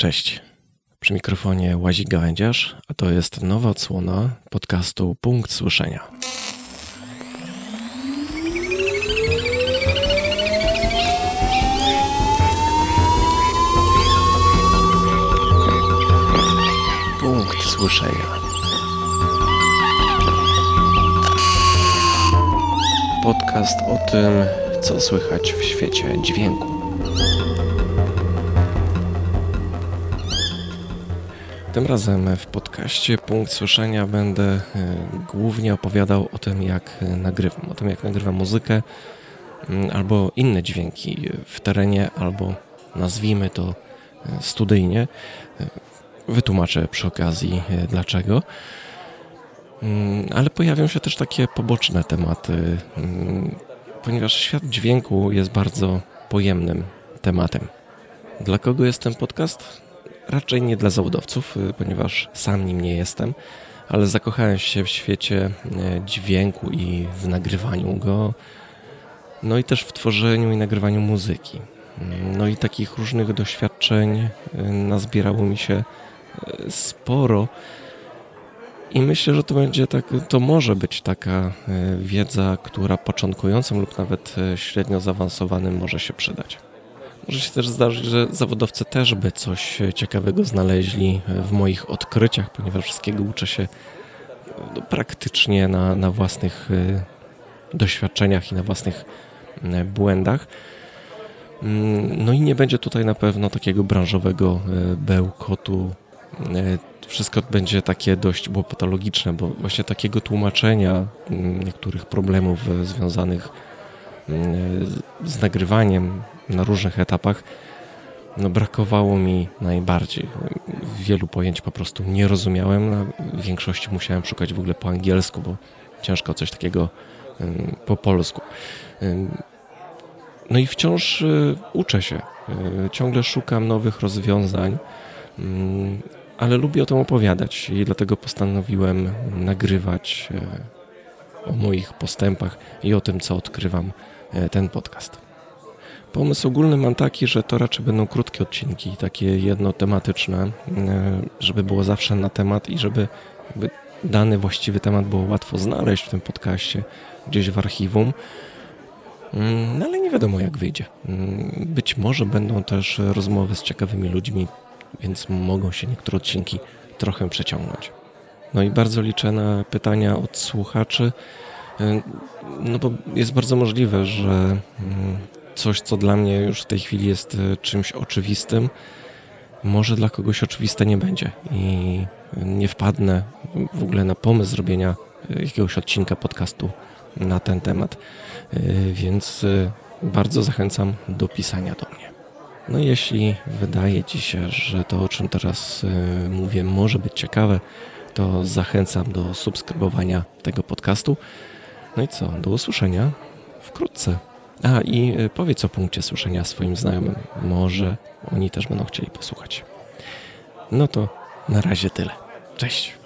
Cześć. Przy mikrofonie łazi gawędziarz, a to jest nowa odsłona podcastu Punkt Słyszenia. Punkt Słyszenia. Podcast o tym, co słychać w świecie dźwięku. Tym razem w podcaście Punkt Słyszenia będę e, głównie opowiadał o tym, jak e, nagrywam, o tym, jak nagrywam muzykę mm, albo inne dźwięki w terenie, albo nazwijmy to e, studyjnie. Wytłumaczę przy okazji dlaczego. Mm, ale pojawią się też takie poboczne tematy, mm, ponieważ świat dźwięku jest bardzo pojemnym tematem. Dla kogo jest ten podcast? Raczej nie dla zawodowców, y, ponieważ sam nim nie jestem, ale zakochałem się w świecie y, dźwięku i w nagrywaniu go, no i też w tworzeniu i nagrywaniu muzyki. No i takich różnych doświadczeń y, nazbierało mi się sporo. I myślę, że to będzie tak, to może być taka wiedza, która początkującym lub nawet średnio zaawansowanym może się przydać. Może się też zdarzyć, że zawodowcy też by coś ciekawego znaleźli w moich odkryciach, ponieważ wszystkiego uczę się no, praktycznie na, na własnych y, doświadczeniach i na własnych y, błędach. Mm, no i nie będzie tutaj na pewno takiego branżowego y, bełkotu. Wszystko będzie takie dość patologiczne, bo właśnie takiego tłumaczenia mm, niektórych problemów związanych z nagrywaniem na różnych etapach, no brakowało mi najbardziej. Wielu pojęć po prostu nie rozumiałem, na większości musiałem szukać w ogóle po angielsku, bo ciężko coś takiego po polsku. No i wciąż y, uczę się, y, ciągle szukam nowych rozwiązań, ale lubię o tym opowiadać i dlatego postanowiłem nagrywać y, o moich postępach i o tym, co odkrywam ten podcast. Pomysł ogólny mam taki, że to raczej będą krótkie odcinki, takie jednotematyczne, e, żeby było zawsze na temat i żeby dany właściwy temat było łatwo znaleźć w tym podcaście, gdzieś w archiwum. No ale nie wiadomo jak wyjdzie. Mm, być może będą też rozmowy z ciekawymi ludźmi, więc mogą się niektóre odcinki trochę przeciągnąć. No i bardzo liczę na pytania od słuchaczy, e, no bo jest bardzo możliwe, że mm, coś, co dla mnie już w tej chwili jest e, czymś oczywistym, może dla kogoś oczywiste nie będzie. I nie wpadnę w ogóle na pomysł zrobienia e, jakiegoś odcinka podcastu na ten temat. E, więc bardzo zachęcam do pisania do mnie. No jeśli wydaje Ci się, że to, o czym teraz mówię, może być ciekawe, to zachęcam do subskrybowania tego podcastu. No i co? Do usłyszenia wkrótce. A i e, powiedz o punkcie słyszenia swoim znajomym. Może oni też będą chcieli posłuchać. No to na razie tyle. Cześć.